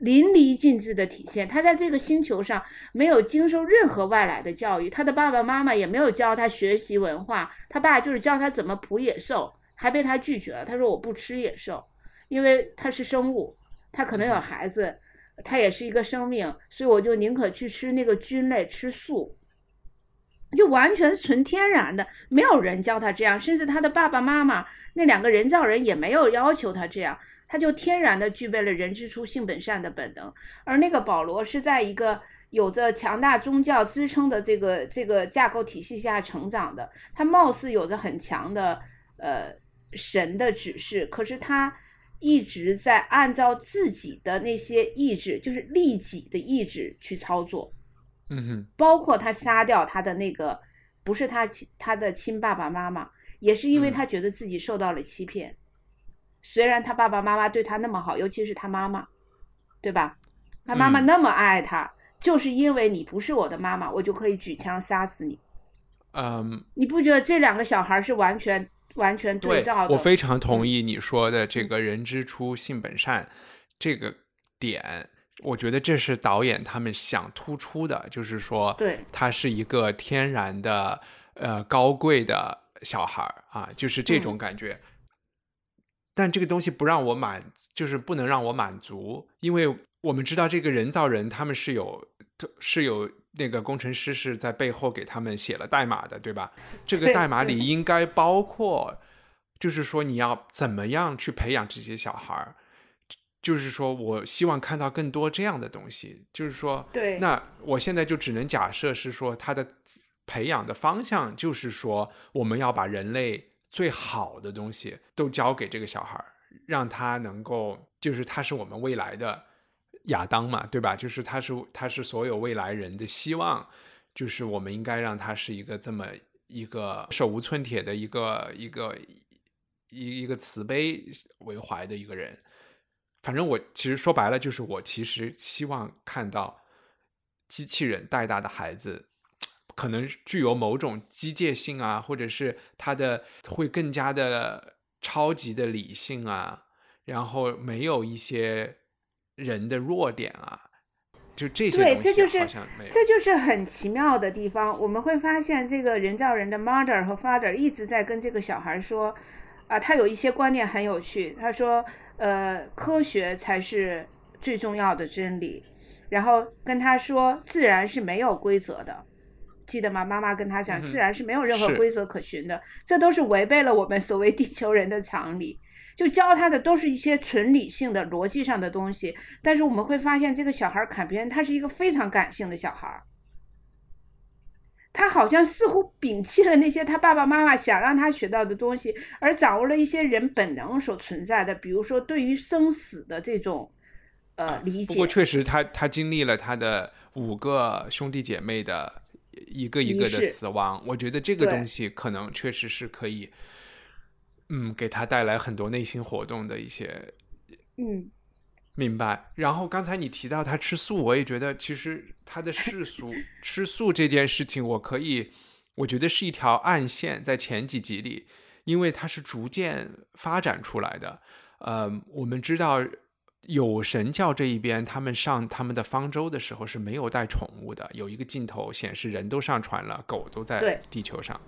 S2: 淋漓尽致的体现。他在这个星球上没有经受任何外来的教育，他的爸爸妈妈也没有教他学习文化，他爸就是教他怎么捕野兽，还被他拒绝了。他说：“我不吃野兽，因为他是生物，他可能有孩子。”他也是一个生命，所以我就宁可去吃那个菌类，吃素，就完全纯天然的，没有人教他这样，甚至他的爸爸妈妈那两个人造人也没有要求他这样，他就天然的具备了人之初性本善的本能。而那个保罗是在一个有着强大宗教支撑的这个这个架构体系下成长的，他貌似有着很强的呃神的指示，可是他。一直在按照自己的那些意志，就是利己的意志去操作，
S1: 嗯哼，
S2: 包括他杀掉他的那个不是他亲他的亲爸爸妈妈，也是因为他觉得自己受到了欺骗。虽然他爸爸妈妈对他那么好，尤其是他妈妈，对吧？他妈妈那么爱他，就是因为你不是我的妈妈，我就可以举枪杀死你。
S1: 嗯，
S2: 你不觉得这两个小孩是完全？完全
S1: 对
S2: 照
S1: 的，我非常同意你说的这个“人之初，性本善”这个点。我觉得这是导演他们想突出的，就是说，
S2: 对，
S1: 他是一个天然的、呃高贵的小孩啊，就是这种感觉。但这个东西不让我满，就是不能让我满足，因为我们知道这个人造人他们是有是有。那个工程师是在背后给他们写了代码的，对吧？这个代码里应该包括，就是说你要怎么样去培养这些小孩儿，就是说我希望看到更多这样的东西。就是说，
S2: 对，
S1: 那我现在就只能假设是说，他的培养的方向就是说，我们要把人类最好的东西都交给这个小孩，让他能够，就是他是我们未来的。亚当嘛，对吧？就是他是他是所有未来人的希望，就是我们应该让他是一个这么一个手无寸铁的一个一个一一个慈悲为怀的一个人。反正我其实说白了，就是我其实希望看到机器人带大的孩子，可能具有某种机械性啊，或者是他的会更加的超级的理性啊，然后没有一些。人的弱点啊，就这些
S2: 对，这就是这就是很奇妙的地方。我们会发现，这个人造人的 mother 和 father 一直在跟这个小孩说，啊，他有一些观念很有趣。他说，呃，科学才是最重要的真理。然后跟他说，自然是没有规则的，记得吗？妈妈跟他讲，自然是没有任何规则可循的，这都是违背了我们所谓地球人的常理。就教他的都是一些纯理性的逻辑上的东西，但是我们会发现这个小孩坎别人，他是一个非常感性的小孩，他好像似乎摒弃了那些他爸爸妈妈想让他学到的东西，而掌握了一些人本能所存在的，比如说对于生死的这种呃理解。
S1: 不过确实，他他经历了他的五个兄弟姐妹的一个一个的死亡，我觉得这个东西可能确实是可以。嗯，给他带来很多内心活动的一些，
S2: 嗯，
S1: 明白。然后刚才你提到他吃素，我也觉得其实他的世俗吃素这件事情，我可以，我觉得是一条暗线，在前几集里，因为它是逐渐发展出来的。呃，我们知道有神教这一边，他们上他们的方舟的时候是没有带宠物的，有一个镜头显示人都上船了，狗都在地球上。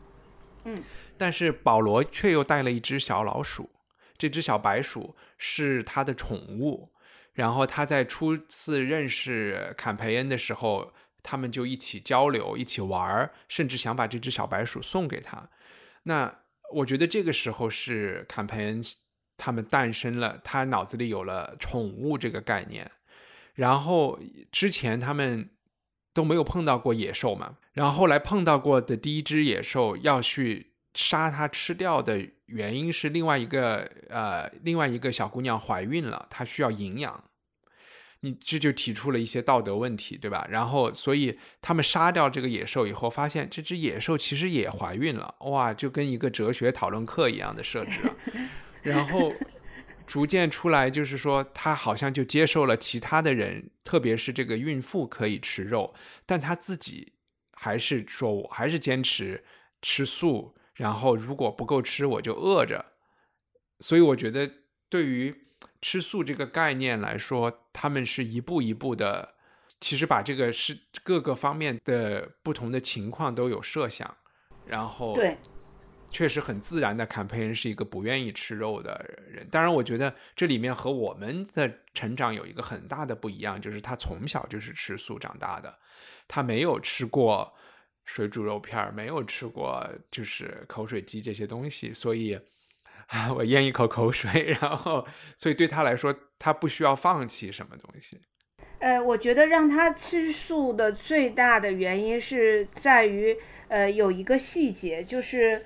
S2: 嗯，
S1: 但是保罗却又带了一只小老鼠，这只小白鼠是他的宠物。然后他在初次认识坎培恩的时候，他们就一起交流、一起玩儿，甚至想把这只小白鼠送给他。那我觉得这个时候是坎培恩他们诞生了，他脑子里有了宠物这个概念。然后之前他们。都没有碰到过野兽嘛。然后后来碰到过的第一只野兽要去杀它吃掉的原因是另外一个呃另外一个小姑娘怀孕了，她需要营养。你这就提出了一些道德问题，对吧？然后，所以他们杀掉这个野兽以后，发现这只野兽其实也怀孕了，哇，就跟一个哲学讨论课一样的设置啊。然后逐渐出来，就是说他好像就接受了其他的人，特别是这个孕妇可以吃肉，但他自己还是说我还是坚持吃素，然后如果不够吃我就饿着。所以我觉得对于。吃素这个概念来说，他们是一步一步的，其实把这个是各个方面的不同的情况都有设想，然后
S2: 对，
S1: 确实很自然的。坎培恩是一个不愿意吃肉的人，当然，我觉得这里面和我们的成长有一个很大的不一样，就是他从小就是吃素长大的，他没有吃过水煮肉片没有吃过就是口水鸡这些东西，所以。我咽一口口水，然后，所以对他来说，他不需要放弃什么东西。
S2: 呃，我觉得让他吃素的最大的原因是在于，呃，有一个细节，就是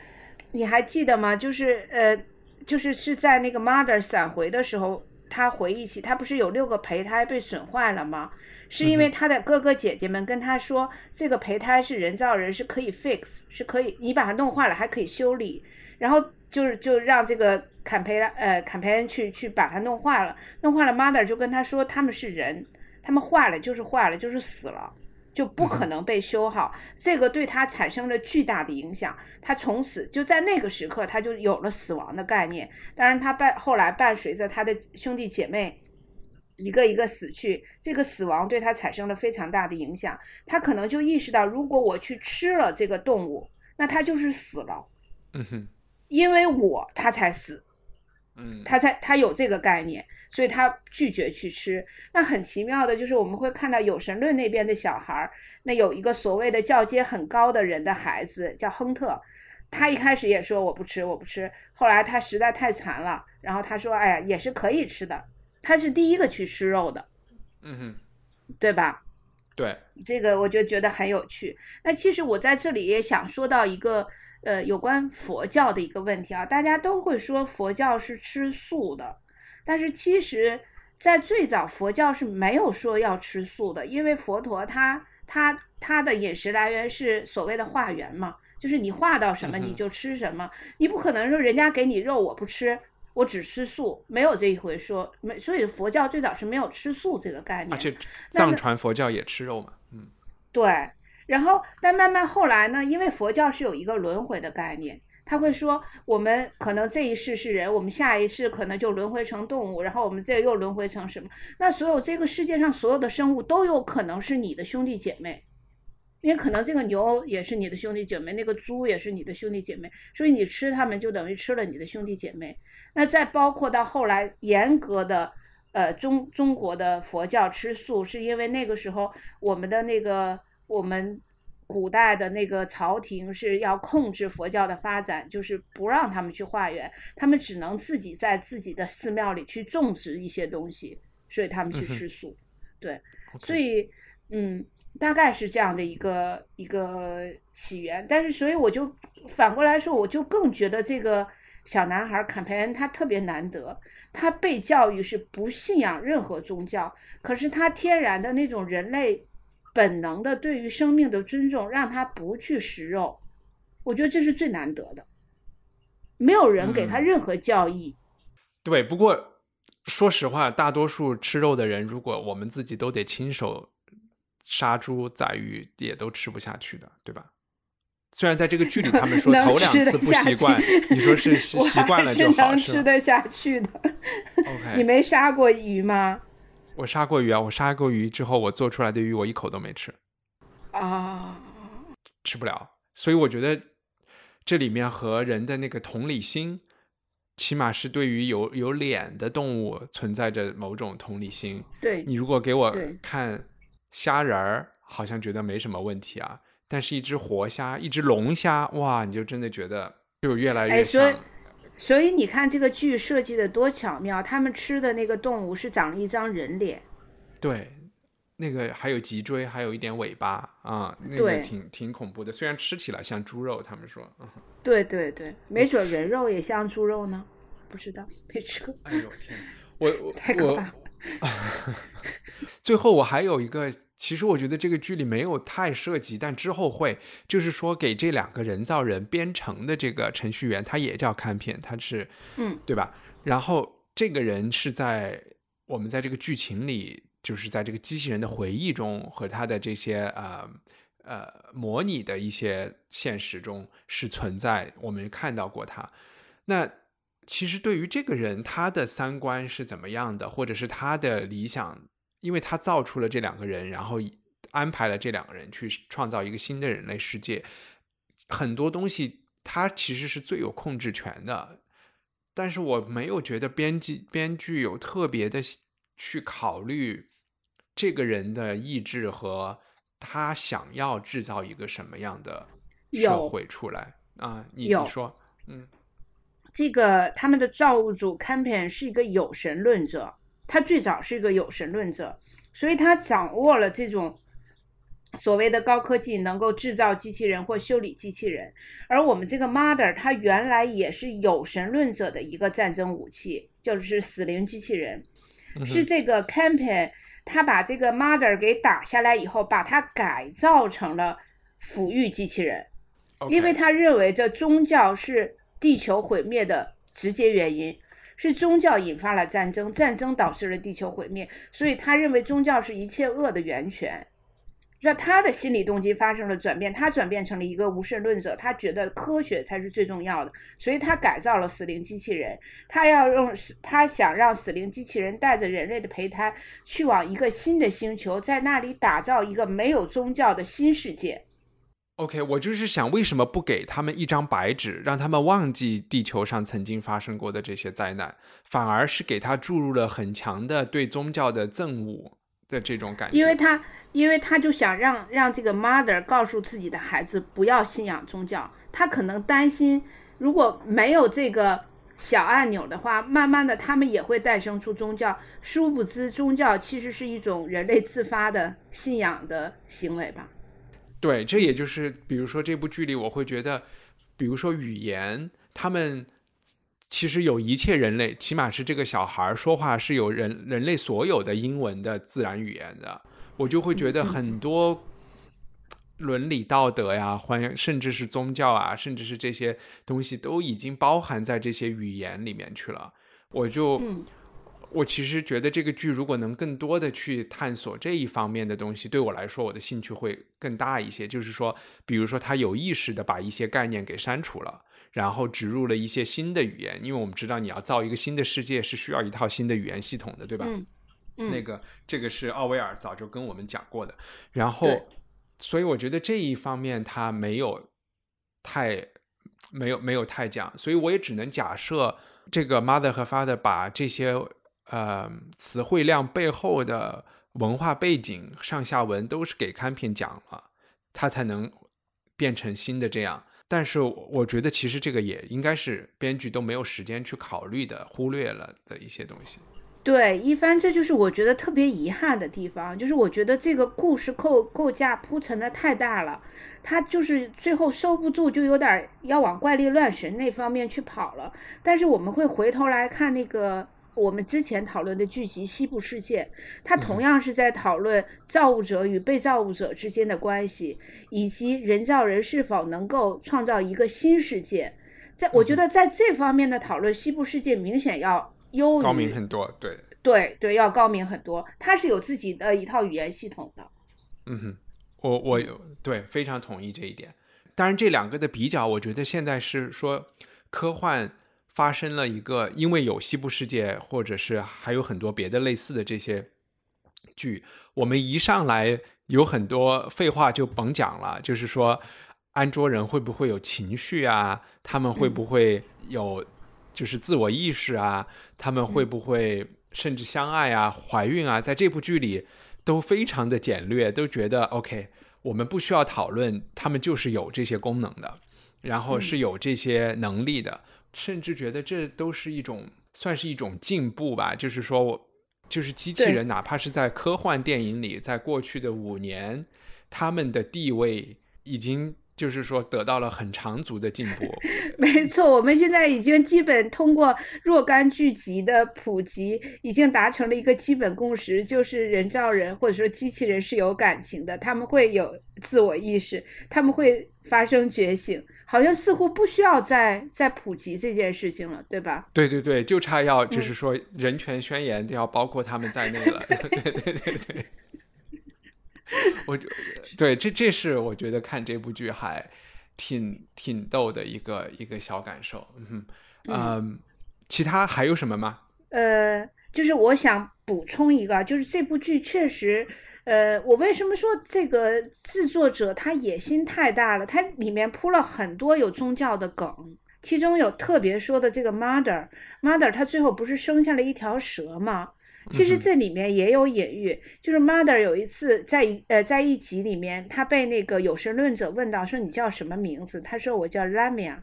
S2: 你还记得吗？就是呃，就是是在那个 mother 闪回的时候，他回忆起他不是有六个胚胎被损坏了吗？是因为他的哥哥姐姐们跟他说，这个胚胎是人造人，是可以 fix，是可以你把它弄坏了还可以修理，然后。就是就让这个坎培拉呃坎培恩去去把它弄坏了，弄坏了，mother 就跟他说他们是人，他们坏了就是坏了，就是死了，就不可能被修好。这个对他产生了巨大的影响，他从此就在那个时刻他就有了死亡的概念。当然，他伴后来伴随着他的兄弟姐妹一个一个死去，这个死亡对他产生了非常大的影响。他可能就意识到，如果我去吃了这个动物，那他就是死了。
S1: 嗯哼。
S2: 因为我他才死，
S1: 嗯，
S2: 他才他有这个概念，所以他拒绝去吃。那很奇妙的就是，我们会看到有神论那边的小孩儿，那有一个所谓的教阶很高的人的孩子叫亨特，他一开始也说我不吃我不吃，后来他实在太馋了，然后他说哎呀也是可以吃的，他是第一个去吃肉的，
S1: 嗯哼，
S2: 对吧？
S1: 对，
S2: 这个我就觉得很有趣。那其实我在这里也想说到一个。呃，有关佛教的一个问题啊，大家都会说佛教是吃素的，但是其实，在最早佛教是没有说要吃素的，因为佛陀他他他的饮食来源是所谓的化缘嘛，就是你化到什么你就吃什么，你不可能说人家给你肉我不吃，我只吃素，没有这一回说，没，所以佛教最早是没有吃素这个概念，
S1: 而且藏传佛教也吃肉嘛，嗯，
S2: 对。然后，但慢慢后来呢？因为佛教是有一个轮回的概念，他会说，我们可能这一世是人，我们下一世可能就轮回成动物，然后我们这又轮回成什么？那所有这个世界上所有的生物都有可能是你的兄弟姐妹，因为可能这个牛也是你的兄弟姐妹，那个猪也是你的兄弟姐妹，所以你吃它们就等于吃了你的兄弟姐妹。那再包括到后来严格的，呃，中中国的佛教吃素，是因为那个时候我们的那个。我们古代的那个朝廷是要控制佛教的发展，就是不让他们去化缘，他们只能自己在自己的寺庙里去种植一些东西，所以他们去吃素。对，所以嗯，大概是这样的一个一个起源。但是，所以我就反过来说，我就更觉得这个小男孩坎培恩他特别难得，他被教育是不信仰任何宗教，可是他天然的那种人类。本能的对于生命的尊重，让他不去食肉，我觉得这是最难得的。没有人给他任何教义。
S1: 对，不过说实话，大多数吃肉的人，如果我们自己都得亲手杀猪宰鱼，也都吃不下去的，对吧？虽然在这个剧里他们说头两次不习惯，你说是 习惯了就好，
S2: 能吃得下去的。
S1: OK，
S2: 你没杀过鱼吗？
S1: 我杀过鱼啊！我杀过鱼之后，我做出来的鱼我一口都没吃，
S2: 啊，
S1: 吃不了。所以我觉得这里面和人的那个同理心，起码是对于有有脸的动物存在着某种同理心。
S2: 对
S1: 你如果给我看虾仁儿，好像觉得没什么问题啊，但是一只活虾，一只龙虾，哇，你就真的觉得就越来越像。
S2: 所以你看这个剧设计的多巧妙，他们吃的那个动物是长了一张人脸，
S1: 对，那个还有脊椎，还有一点尾巴啊，那个挺挺恐怖的。虽然吃起来像猪肉，他们说，嗯
S2: 对对对，没准人肉也像猪肉呢，不知道，没吃过。
S1: 哎呦天，我我
S2: 太可怕了。
S1: 最后我还有一个，其实我觉得这个剧里没有太涉及，但之后会，就是说给这两个人造人编程的这个程序员，他也叫看片，他是，
S2: 嗯，
S1: 对吧？然后这个人是在我们在这个剧情里，就是在这个机器人的回忆中和他的这些呃呃模拟的一些现实中是存在，我们看到过他。那其实对于这个人，他的三观是怎么样的，或者是他的理想，因为他造出了这两个人，然后安排了这两个人去创造一个新的人类世界，很多东西他其实是最有控制权的。但是我没有觉得编辑编剧有特别的去考虑这个人的意志和他想要制造一个什么样的社会出来啊？你你说，嗯。
S2: 这个他们的造物主 Campion 是一个有神论者，他最早是一个有神论者，所以他掌握了这种所谓的高科技，能够制造机器人或修理机器人。而我们这个 Mother，它原来也是有神论者的一个战争武器，就是死灵机器人，是这个 Campion 他把这个 Mother 给打下来以后，把它改造成了抚育机器人。因为他认为这宗教是地球毁灭的直接原因，是宗教引发了战争，战争导致了地球毁灭，所以他认为宗教是一切恶的源泉。让他的心理动机发生了转变，他转变成了一个无神论者，他觉得科学才是最重要的，所以他改造了死灵机器人，他要用他想让死灵机器人带着人类的胚胎去往一个新的星球，在那里打造一个没有宗教的新世界。
S1: OK，我就是想，为什么不给他们一张白纸，让他们忘记地球上曾经发生过的这些灾难，反而是给他注入了很强的对宗教的憎恶的这种感觉？
S2: 因为他，因为他就想让让这个 mother 告诉自己的孩子不要信仰宗教，他可能担心如果没有这个小按钮的话，慢慢的他们也会诞生出宗教。殊不知，宗教其实是一种人类自发的信仰的行为吧。
S1: 对，这也就是比如说这部剧里，我会觉得，比如说语言，他们其实有一切人类，起码是这个小孩说话是有人人类所有的英文的自然语言的，我就会觉得很多伦理道德呀，或甚至是宗教啊，甚至是这些东西都已经包含在这些语言里面去了。我就，
S2: 嗯
S1: 我其实觉得这个剧如果能更多的去探索这一方面的东西，对我来说，我的兴趣会更大一些。就是说，比如说他有意识的把一些概念给删除了，然后植入了一些新的语言，因为我们知道你要造一个新的世界是需要一套新的语言系统的，对吧？
S2: 嗯嗯
S1: 那个这个是奥威尔早就跟我们讲过的。然后，所以我觉得这一方面他没有太没有没有太讲，所以我也只能假设这个 mother 和 father 把这些呃词汇量背后的文化背景上下文都是给看片讲了，他才能变成新的这样。但是我觉得其实这个也应该是编剧都没有时间去考虑的，忽略了的一些东西。
S2: 对，一帆，这就是我觉得特别遗憾的地方，就是我觉得这个故事构构架铺陈的太大了，它就是最后收不住，就有点要往怪力乱神那方面去跑了。但是我们会回头来看那个我们之前讨论的剧集《西部世界》，它同样是在讨论造物者与被造物者之间的关系，以及人造人是否能够创造一个新世界。在我觉得在这方面的讨论，《西部世界》明显要优于
S1: 高明很多，对，
S2: 对对，要高明很多。它是有自己的一套语言系统的。
S1: 嗯哼，我我有对非常同意这一点。当然，这两个的比较，我觉得现在是说科幻发生了一个，因为有西部世界，或者是还有很多别的类似的这些剧，我们一上来有很多废话就甭讲了，就是说安卓人会不会有情绪啊？他们会不会有就是自我意识啊？他们会不会甚至相爱啊、怀孕啊？在这部剧里都非常的简略，都觉得 OK，我们不需要讨论，他们就是有这些功能的，然后是有这些能力的，甚至觉得这都是一种算是一种进步吧。就是说我就是机器人，哪怕是在科幻电影里，在过去的五年，他们的地位已经就是说得到了很长足的进步。
S2: 没错，我们现在已经基本通过若干剧集的普及，已经达成了一个基本共识，就是人造人或者说机器人是有感情的，他们会有自我意识，他们会发生觉醒，好像似乎不需要再再普及这件事情了，对吧？
S1: 对对对，就差要
S2: 嗯
S1: 就是说人权宣言都要包括他们在内了。对对对对，我觉对这这是我觉得看这部剧还挺挺逗的一个一个小感受。嗯哼，嗯，其他还有什么吗？
S2: 呃，就是我想补充一个，就是这部剧确实，呃，我为什么说这个制作者他野心太大了？他里面铺了很多有宗教的梗，其中有特别说的这个 mother，mother 她最后不是生下了一条蛇吗？其实这里面也有隐喻，就是 mother 有一次在一呃在一集里面，他被那个有神论者问到说你叫什么名字？他说我叫 Lamia。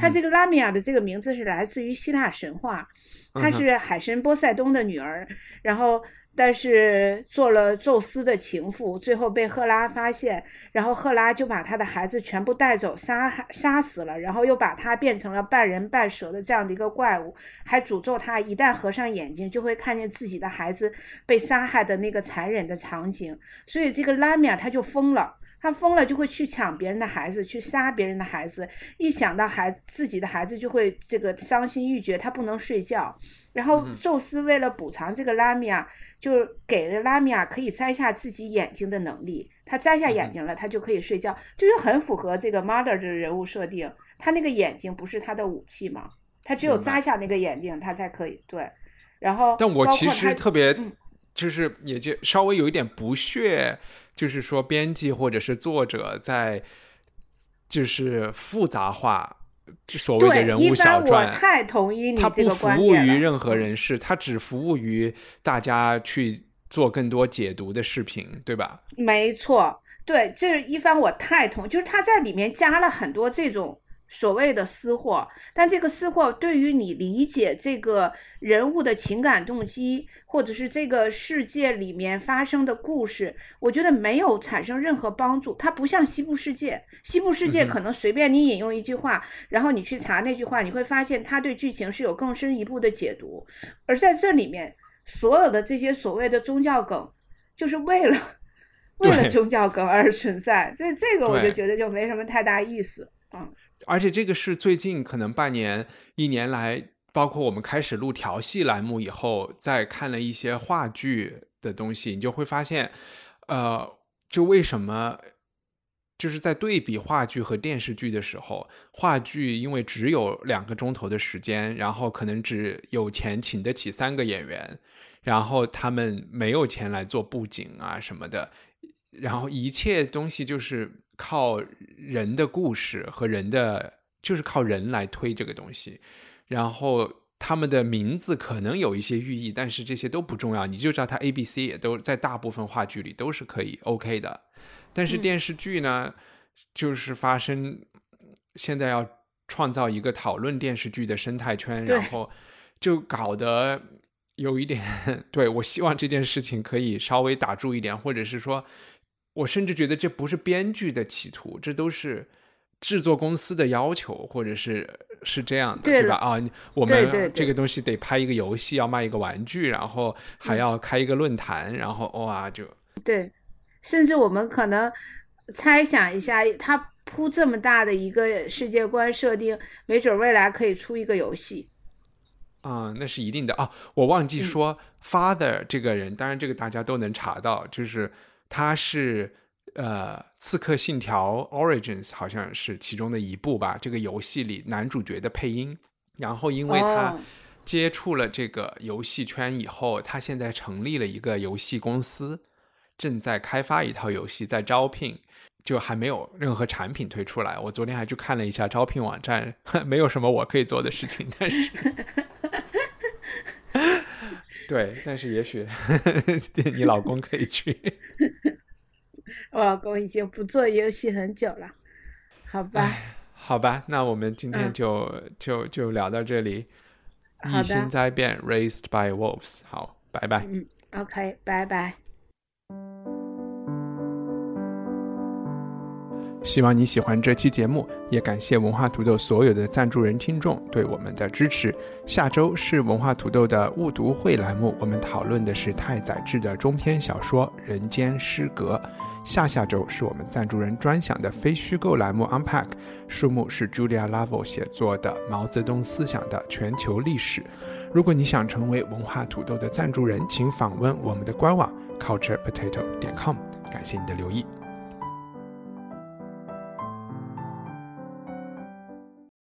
S2: 他这个拉米亚的这个名字是来自于希腊神话，她是海神波塞冬的女儿，然后但是做了宙斯的情妇，最后被赫拉发现，然后赫拉就把他的孩子全部带走，杀害杀死了，然后又把他变成了半人半蛇的这样的一个怪物，还诅咒他一旦合上眼睛就会看见自己的孩子被杀害的那个残忍的场景，所以这个拉米亚他就疯了。他疯了就会去抢别人的孩子，去杀别人的孩子。一想到孩子自己的孩子，就会这个伤心欲绝，他不能睡觉。然后宙斯为了补偿这个拉米亚，就给了拉米亚可以摘下自己眼睛的能力。他摘下眼睛了，他就可以睡觉，就是很符合这个 mother 的人物设定。他那个眼睛不是他的武器吗？他只有摘下那个眼睛，他才可以对。然后，
S1: 但我其实特别
S2: 嗯
S1: 就是也就稍微有一点不屑，就是说编辑或者是作者在就是复杂化这所谓的人物小传。
S2: 太同意你
S1: 他不
S2: 这个
S1: 服务于任何
S2: 嗯
S1: 人士，他只服务于大家去做更多解读的视频，对吧？
S2: 没错，对，这是一番我太同，就是他在里面加了很多这种所谓的私货，但这个私货对于你理解这个人物的情感动机，或者是这个世界里面发生的故事，我觉得没有产生任何帮助。它不像西部世界，西部世界可能随便你引用一句话，然后你去查那句话，你会发现它对剧情是有更深一步的解读，而在这里面，所有的这些所谓的宗教梗，就是为了。为了宗教梗而存在，这这个我就觉得就没什么太大意思。嗯，
S1: 而且这个是最近可能半年、一年来，包括我们开始录调戏栏目以后，再看了一些话剧的东西，你就会发现，呃，就为什么就是在对比话剧和电视剧的时候，话剧因为只有两个钟头的时间，然后可能只有钱请得起三个演员，然后他们没有钱来做布景啊什么的，然后一切东西就是靠人的故事和人的，就是靠人来推这个东西，然后他们的名字可能有一些寓意，但是这些都不重要，你就知道它 A、B、C 也都在大部分话剧里都是可以 OK 的，但是
S2: 嗯。
S1: 电视剧呢，就是发生现在要创造一个讨论电视剧的生态圈，然后就搞得有一点，对我希望这件事情可以稍微打住一点，或者是说，我甚至觉得这不是编剧的企图，这都是制作公司的要求，或者是是这样的，
S2: 对了
S1: 吧？啊，我们这个东西得拍一个游戏，要卖一个玩具，然后还
S2: 嗯
S1: 要开一个论坛，然后哇，就
S2: 对，甚至我们可能猜想一下，他铺这么大的一个世界观设定，没准未来可以出一个游戏。
S1: 啊、那是一定的啊！我忘
S2: 嗯
S1: 记说、Father 这个人，当然这个大家都能查到，就是他是呃《刺客信条 Origins》好像是其中的一部吧，这个游戏里男主角的配音。然后因为他
S2: 哦
S1: 接触了这个游戏圈以后，他现在成立了一个游戏公司，正在开发一套游戏，在招聘。就还没有任何产品推出来。我昨天还去看了一下招聘网站，没有什么我可以做的事情，但是 对，但是也许你老公可以去。
S2: 我老公已经不做游戏很久了，好吧？
S1: 好吧，那我们今天
S2: 嗯
S1: 就、就就聊到这里。
S2: 好的
S1: 异星灾变，Raised by Wolves。好，拜拜。
S2: 嗯，OK，拜拜。
S1: 希望你喜欢这期节目，也感谢文化土豆所有的赞助人听众对我们的支持。下周是文化土豆的误读会栏目，我们讨论的是太宰治的中篇小说《人间失格》。下下周是我们赞助人专享的非虚构栏目 Unpack，书目是 Julia Laval 写作的《毛泽东思想的全球历史》。如果你想成为文化土豆的赞助人，请访问我们的官网 culturepotato 点 com。感谢你的留意。